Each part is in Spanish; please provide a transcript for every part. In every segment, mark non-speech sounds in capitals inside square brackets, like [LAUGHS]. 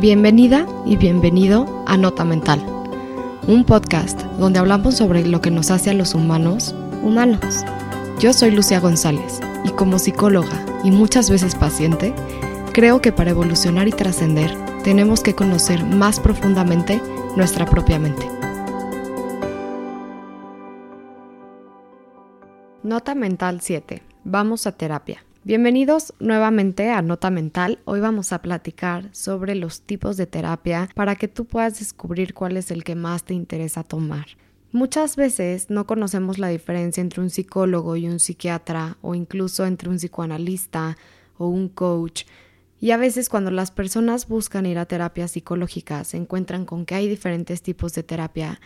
Bienvenida y bienvenido a Nota Mental, un podcast donde hablamos sobre lo que nos hace a los humanos humanos. Yo soy Lucia González y como psicóloga y muchas veces paciente, creo que para evolucionar y trascender tenemos que conocer más profundamente nuestra propia mente. Nota Mental 7. Vamos a terapia. Bienvenidos nuevamente a Nota Mental. Hoy vamos a platicar sobre los tipos de terapia para que tú puedas descubrir cuál es el que más te interesa tomar. Muchas veces no conocemos la diferencia entre un psicólogo y un psiquiatra o incluso entre un psicoanalista o un coach. Y a veces cuando las personas buscan ir a terapia psicológica se encuentran con que hay diferentes tipos de terapia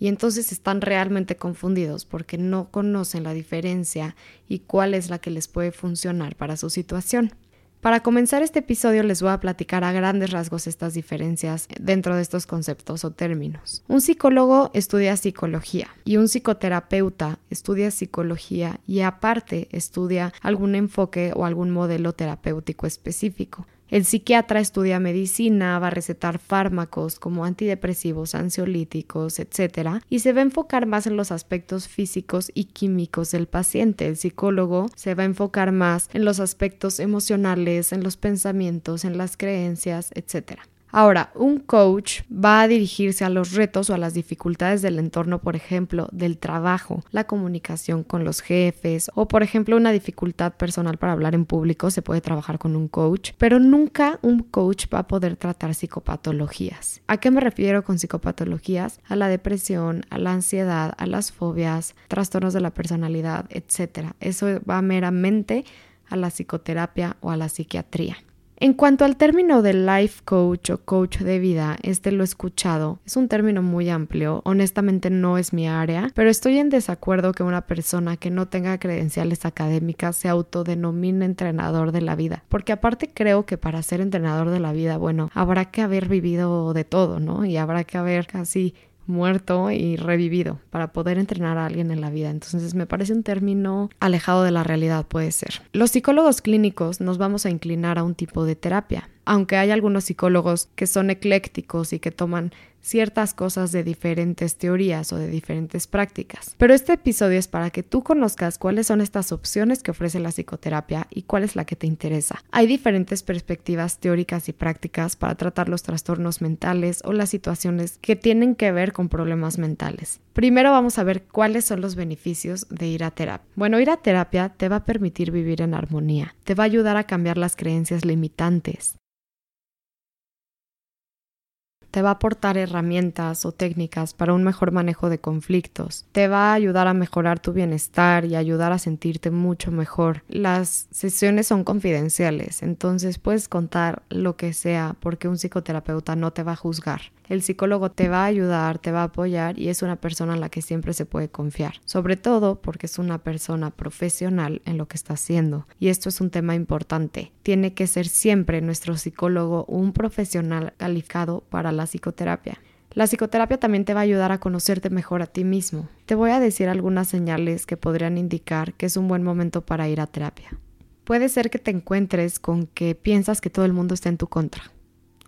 y entonces están realmente confundidos porque no conocen la diferencia y cuál es la que les puede funcionar para su situación. Para comenzar este episodio les voy a platicar a grandes rasgos estas diferencias dentro de estos conceptos o términos. Un psicólogo estudia psicología y un psicoterapeuta estudia psicología y aparte estudia algún enfoque o algún modelo terapéutico específico. El psiquiatra estudia medicina, va a recetar fármacos como antidepresivos, ansiolíticos, etc. Y se va a enfocar más en los aspectos físicos y químicos del paciente. El psicólogo se va a enfocar más en los aspectos emocionales, en los pensamientos, en las creencias, etc. Ahora, un coach va a dirigirse a los retos o a las dificultades del entorno, por ejemplo, del trabajo, la comunicación con los jefes o, por ejemplo, una dificultad personal para hablar en público, se puede trabajar con un coach, pero nunca un coach va a poder tratar psicopatologías. ¿A qué me refiero con psicopatologías? A la depresión, a la ansiedad, a las fobias, trastornos de la personalidad, etc. Eso va meramente a la psicoterapia o a la psiquiatría. En cuanto al término de life coach o coach de vida, este lo he escuchado. Es un término muy amplio, honestamente no es mi área, pero estoy en desacuerdo que una persona que no tenga credenciales académicas se autodenomine entrenador de la vida, porque aparte creo que para ser entrenador de la vida, bueno, habrá que haber vivido de todo, ¿no? Y habrá que haber casi muerto y revivido para poder entrenar a alguien en la vida. Entonces me parece un término alejado de la realidad, puede ser. Los psicólogos clínicos nos vamos a inclinar a un tipo de terapia aunque hay algunos psicólogos que son eclécticos y que toman ciertas cosas de diferentes teorías o de diferentes prácticas. Pero este episodio es para que tú conozcas cuáles son estas opciones que ofrece la psicoterapia y cuál es la que te interesa. Hay diferentes perspectivas teóricas y prácticas para tratar los trastornos mentales o las situaciones que tienen que ver con problemas mentales. Primero vamos a ver cuáles son los beneficios de ir a terapia. Bueno, ir a terapia te va a permitir vivir en armonía, te va a ayudar a cambiar las creencias limitantes, te va a aportar herramientas o técnicas para un mejor manejo de conflictos, te va a ayudar a mejorar tu bienestar y ayudar a sentirte mucho mejor. Las sesiones son confidenciales, entonces puedes contar lo que sea porque un psicoterapeuta no te va a juzgar. El psicólogo te va a ayudar, te va a apoyar y es una persona en la que siempre se puede confiar, sobre todo porque es una persona profesional en lo que está haciendo. Y esto es un tema importante. Tiene que ser siempre nuestro psicólogo un profesional calificado para la psicoterapia. La psicoterapia también te va a ayudar a conocerte mejor a ti mismo. Te voy a decir algunas señales que podrían indicar que es un buen momento para ir a terapia. Puede ser que te encuentres con que piensas que todo el mundo está en tu contra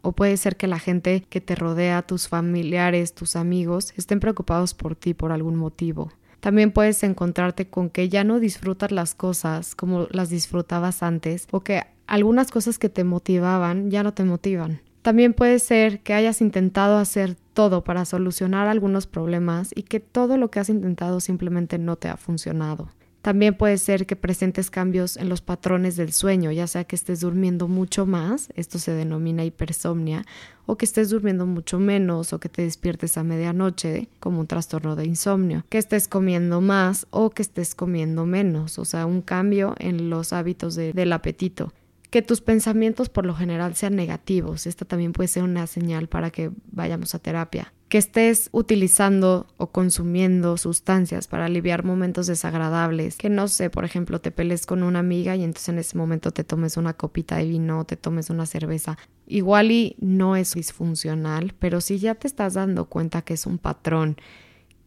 o puede ser que la gente que te rodea, tus familiares, tus amigos, estén preocupados por ti por algún motivo. También puedes encontrarte con que ya no disfrutas las cosas como las disfrutabas antes o que algunas cosas que te motivaban ya no te motivan. También puede ser que hayas intentado hacer todo para solucionar algunos problemas y que todo lo que has intentado simplemente no te ha funcionado. También puede ser que presentes cambios en los patrones del sueño, ya sea que estés durmiendo mucho más, esto se denomina hipersomnia, o que estés durmiendo mucho menos, o que te despiertes a medianoche, como un trastorno de insomnio, que estés comiendo más o que estés comiendo menos, o sea, un cambio en los hábitos del apetito Que tus pensamientos por lo general sean negativos. Esta también puede ser una señal para que vayamos a terapia que estés utilizando o consumiendo sustancias para aliviar momentos desagradables, que no sé, por ejemplo, te pelees con una amiga y entonces en ese momento te tomes una copita de vino, te tomes una cerveza. Igual y no es disfuncional, pero si ya te estás dando cuenta que es un patrón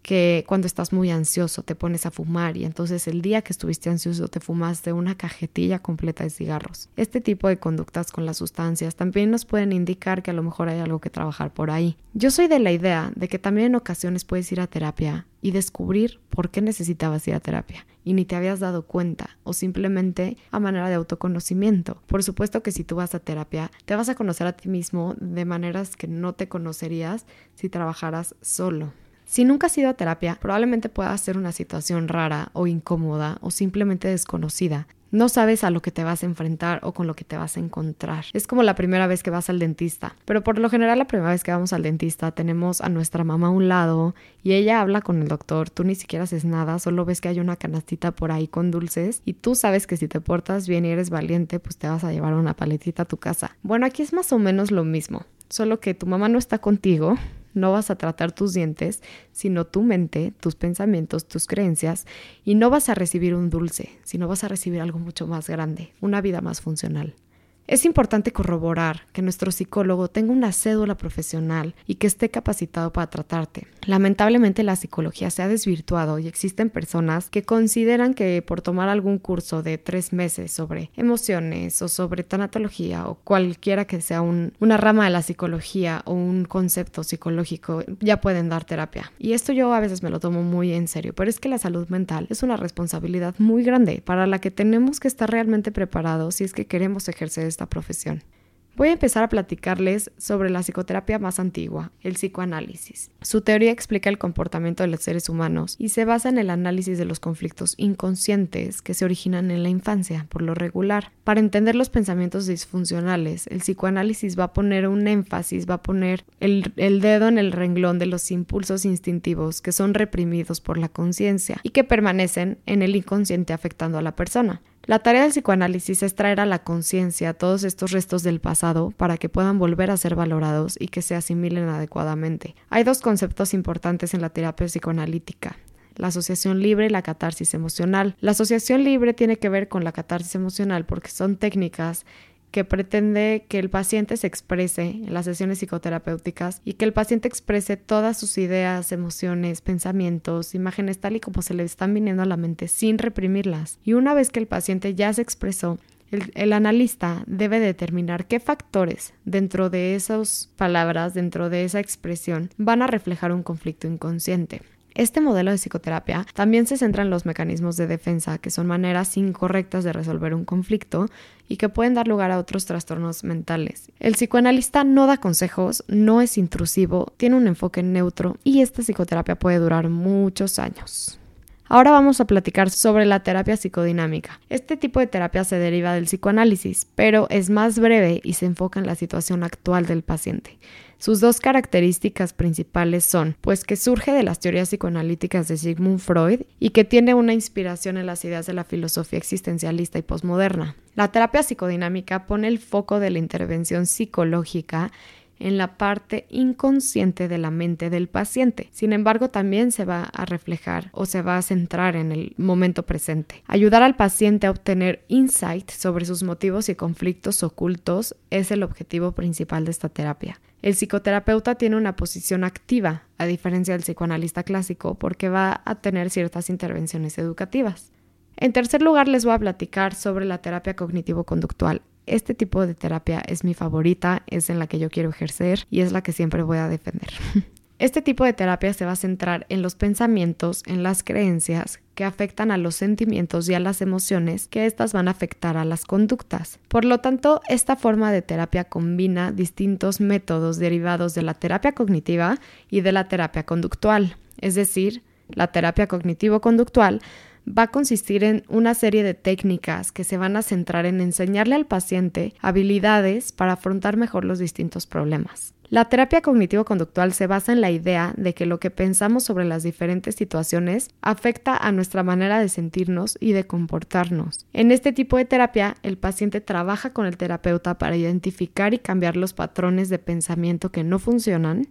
que cuando estás muy ansioso te pones a fumar y entonces el día que estuviste ansioso te fumaste una cajetilla completa de cigarros. Este tipo de conductas con las sustancias también nos pueden indicar que a lo mejor hay algo que trabajar por ahí. Yo soy de la idea de que también en ocasiones puedes ir a terapia y descubrir por qué necesitabas ir a terapia y ni te habías dado cuenta o simplemente a manera de autoconocimiento. Por supuesto que si tú vas a terapia, te vas a conocer a ti mismo de maneras que no te conocerías si trabajaras solo. Si nunca has ido a terapia, probablemente pueda ser una situación rara o incómoda o simplemente desconocida. No sabes a lo que te vas a enfrentar o con lo que te vas a encontrar. Es como la primera vez que vas al dentista. Pero por lo general la primera vez que vamos al dentista tenemos a nuestra mamá a un lado y ella habla con el doctor. Tú ni siquiera haces nada, solo ves que hay una canastita por ahí con dulces y tú sabes que si te portas bien y eres valiente, pues te vas a llevar una paletita a tu casa. Bueno, aquí es más o menos lo mismo. Solo que tu mamá no está contigo no vas a tratar tus dientes, sino tu mente, tus pensamientos, tus creencias, y no vas a recibir un dulce, sino vas a recibir algo mucho más grande, una vida más funcional. Es importante corroborar que nuestro psicólogo tenga una cédula profesional y que esté capacitado para tratarte. Lamentablemente la psicología se ha desvirtuado y existen personas que consideran que por tomar algún curso de tres meses sobre emociones o sobre tanatología o cualquiera que sea una rama de la psicología o un concepto psicológico ya pueden dar terapia. Y esto yo a veces me lo tomo muy en serio, pero es que la salud mental es una responsabilidad muy grande para la que tenemos que estar realmente preparados si es que queremos ejercer esta profesión. Voy a empezar a platicarles sobre la psicoterapia más antigua, el psicoanálisis. Su teoría explica el comportamiento de los seres humanos y se basa en el análisis de los conflictos inconscientes que se originan en la infancia, por lo regular. Para entender los pensamientos disfuncionales, el psicoanálisis va a poner un énfasis, va a poner el, el dedo en el renglón de los impulsos instintivos que son reprimidos por la conciencia y que permanecen en el inconsciente afectando a la persona. La tarea del psicoanálisis es traer a la conciencia todos estos restos del pasado para que puedan volver a ser valorados y que se asimilen adecuadamente. Hay dos conceptos importantes en la terapia psicoanalítica, la asociación libre y la catarsis emocional. La asociación libre tiene que ver con la catarsis emocional porque son técnicas que pretende que el paciente se exprese en las sesiones psicoterapéuticas y que el paciente exprese todas sus ideas, emociones, pensamientos, imágenes tal y como se le están viniendo a la mente sin reprimirlas. Y una vez que el paciente ya se expresó, el, el, analista debe determinar qué factores dentro de esas palabras, dentro de esa expresión, van a reflejar un conflicto inconsciente. Este modelo de psicoterapia también se centra en los mecanismos de defensa, que son maneras incorrectas de resolver un conflicto y que pueden dar lugar a otros trastornos mentales. El psicoanalista no da consejos, no es intrusivo, tiene un enfoque neutro y esta psicoterapia puede durar muchos años. Ahora vamos a platicar sobre la terapia psicodinámica. Este tipo de terapia se deriva del psicoanálisis, pero es más breve y se enfoca en la situación actual del paciente. Sus dos características principales son, pues que surge de las teorías psicoanalíticas de Sigmund Freud y que tiene una inspiración en las ideas de la filosofía existencialista y posmoderna. La terapia psicodinámica pone el foco de la intervención psicológica en la parte inconsciente de la mente del paciente. Sin embargo, también se va a reflejar o se va a centrar en el momento presente. Ayudar al paciente a obtener insight sobre sus motivos y conflictos ocultos es el objetivo principal de esta terapia. El psicoterapeuta tiene una posición activa, a diferencia del psicoanalista clásico, porque va a tener ciertas intervenciones educativas. En tercer lugar, les voy a platicar sobre la terapia cognitivo-conductual este tipo de terapia es mi favorita, es en la que yo quiero ejercer y es la que siempre voy a defender. [LAUGHS] Este tipo de terapia se va a centrar en los pensamientos, en las creencias que afectan a los sentimientos y a las emociones, que éstas van a afectar a las conductas. Por lo tanto, esta forma de terapia combina distintos métodos derivados de la terapia cognitiva y de la terapia conductual. Es decir, la terapia cognitivo-conductual va a consistir en una serie de técnicas que se van a centrar en enseñarle al paciente habilidades para afrontar mejor los distintos problemas. La terapia cognitivo-conductual se basa en la idea de que lo que pensamos sobre las diferentes situaciones afecta a nuestra manera de sentirnos y de comportarnos. En este tipo de terapia, el paciente trabaja con el terapeuta para identificar y cambiar los patrones de pensamiento que no funcionan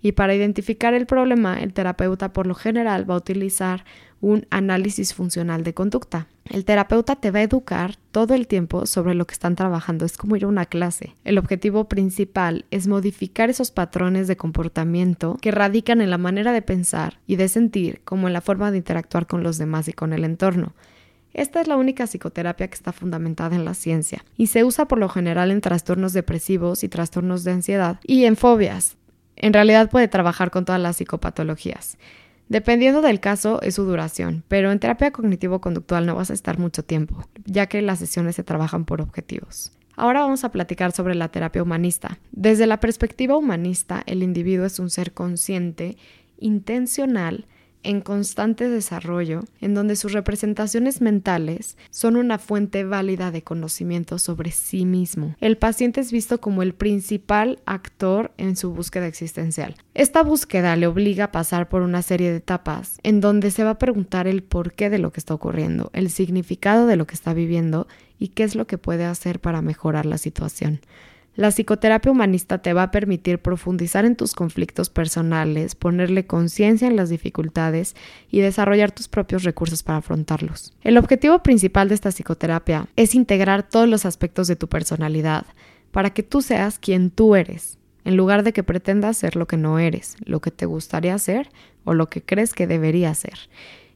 y para identificar el problema, el terapeuta por lo general va a utilizar un análisis funcional de conducta. El terapeuta te va a educar todo el tiempo sobre lo que están trabajando, es como ir a una clase. El objetivo principal es modificar esos patrones de comportamiento que radican en la manera de pensar y de sentir, como en la forma de interactuar con los demás y con el entorno. Esta es la única psicoterapia que está fundamentada en la ciencia y se usa por lo general en trastornos depresivos y trastornos de ansiedad y en fobias. En realidad puede trabajar con todas las psicopatologías. Dependiendo del caso es su duración, pero en terapia cognitivo-conductual no vas a estar mucho tiempo, ya que las sesiones se trabajan por objetivos. Ahora vamos a platicar sobre la terapia humanista. Desde la perspectiva humanista, el individuo es un ser consciente, intencional, en constante desarrollo, en donde sus representaciones mentales son una fuente válida de conocimiento sobre sí mismo. El paciente es visto como el principal actor en su búsqueda existencial. Esta búsqueda le obliga a pasar por una serie de etapas en donde se va a preguntar el porqué de lo que está ocurriendo, el significado de lo que está viviendo y qué es lo que puede hacer para mejorar la situación. La psicoterapia humanista te va a permitir profundizar en tus conflictos personales, ponerle conciencia en las dificultades y desarrollar tus propios recursos para afrontarlos. El objetivo principal de esta psicoterapia es integrar todos los aspectos de tu personalidad para que tú seas quien tú eres, en lugar de que pretendas ser lo que no eres, lo que te gustaría ser o lo que crees que debería ser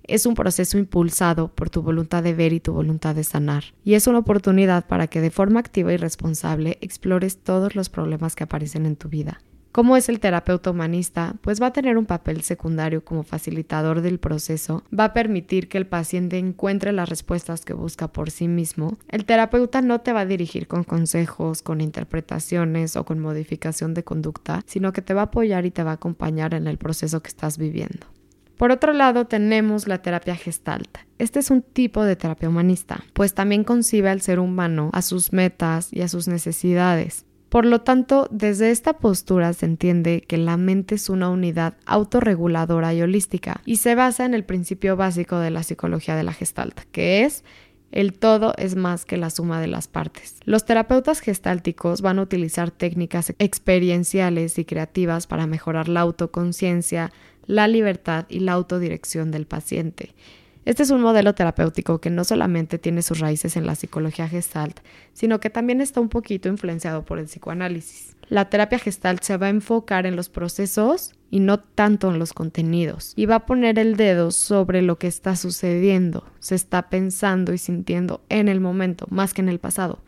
es un proceso impulsado por tu voluntad de ver y tu voluntad de sanar. Y es una oportunidad para que de forma activa y responsable explores todos los problemas que aparecen en tu vida. ¿Cómo es el terapeuta humanista? Pues va a tener un papel secundario como facilitador del proceso, va a permitir que el paciente encuentre las respuestas que busca por sí mismo. El terapeuta no te va a dirigir con consejos, con interpretaciones o con modificación de conducta, sino que te va a apoyar y te va a acompañar en el proceso que estás viviendo. Por otro lado, tenemos la terapia gestalt. Este es un tipo de terapia humanista, pues también concibe al ser humano, a sus metas y a sus necesidades. Por lo tanto, desde esta postura se entiende que la mente es una unidad autorreguladora y holística y se basa en el principio básico de la psicología de la gestalt, que es el todo es más que la suma de las partes. Los terapeutas gestálticos van a utilizar técnicas experienciales y creativas para mejorar la autoconciencia, la libertad y la autodirección del paciente. Este es un modelo terapéutico que no solamente tiene sus raíces en la psicología gestalt, sino que también está un poquito influenciado por el psicoanálisis. La terapia gestalt se va a enfocar en los procesos y no tanto en los contenidos, y va a poner el dedo sobre lo que está sucediendo, se está pensando y sintiendo en el momento, más que en el pasado.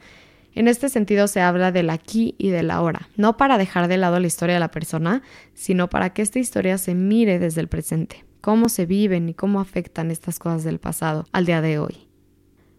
En este sentido se habla del aquí y del ahora, no para dejar de lado la historia de la persona, sino para que esta historia se mire desde el presente, cómo se viven y cómo afectan estas cosas del pasado al día de hoy.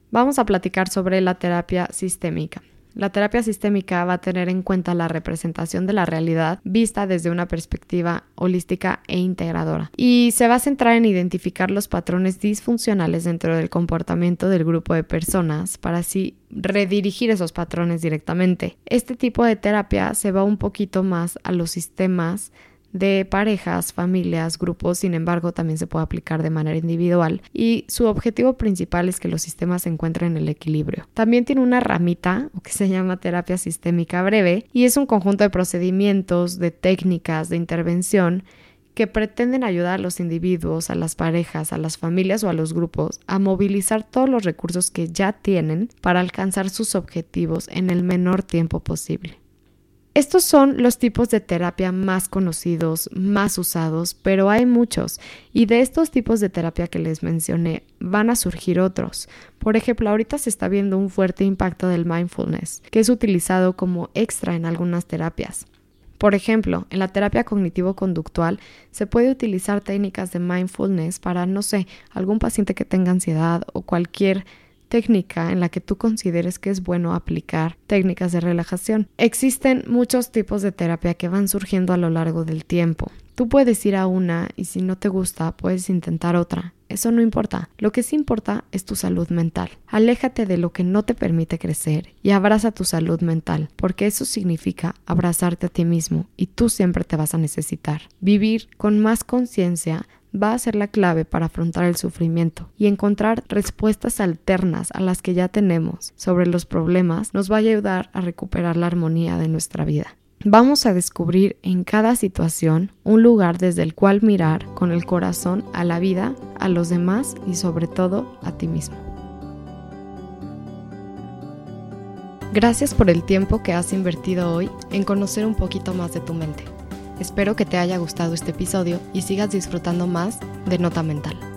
Vamos a platicar sobre la terapia sistémica. La terapia sistémica va a tener en cuenta la representación de la realidad vista desde una perspectiva holística e integradora y se va a centrar en identificar los patrones disfuncionales dentro del comportamiento del grupo de personas para así redirigir esos patrones directamente. Este tipo de terapia se va un poquito más a los sistemas de parejas, familias, grupos, sin embargo también se puede aplicar de manera individual y su objetivo principal es que los sistemas se encuentren en el equilibrio. También tiene una ramita que se llama terapia sistémica breve y es un conjunto de procedimientos, de técnicas, de intervención que pretenden ayudar a los individuos, a las parejas, a las familias o a los grupos a movilizar todos los recursos que ya tienen para alcanzar sus objetivos en el menor tiempo posible. Estos son los tipos de terapia más conocidos, más usados, pero hay muchos y de estos tipos de terapia que les mencioné van a surgir otros. Por ejemplo, ahorita se está viendo un fuerte impacto del mindfulness, que es utilizado como extra en algunas terapias. Por ejemplo, en la terapia cognitivo-conductual se puede utilizar técnicas de mindfulness para, no sé, algún paciente que tenga ansiedad o cualquier técnica en la que tú consideres que es bueno aplicar técnicas de relajación. Existen muchos tipos de terapia que van surgiendo a lo largo del tiempo. Tú puedes ir a una y si no te gusta puedes intentar otra. eso no importa. Lo que sí importa es tu salud mental. Aléjate de lo que no te permite crecer y abraza tu salud mental, porque eso significa abrazarte a ti mismo y tú siempre te vas a necesitar. Vivir con más conciencia va a ser la clave para afrontar el sufrimiento y encontrar respuestas alternas a las que ya tenemos sobre los problemas nos va a ayudar a recuperar la armonía de nuestra vida. Vamos a descubrir en cada situación un lugar desde el cual mirar con el corazón a la vida, a los demás y sobre todo a ti mismo. Gracias por el tiempo que has invertido hoy en conocer un poquito más de tu mente. Espero que te haya gustado este episodio y sigas disfrutando más de Nota Mental.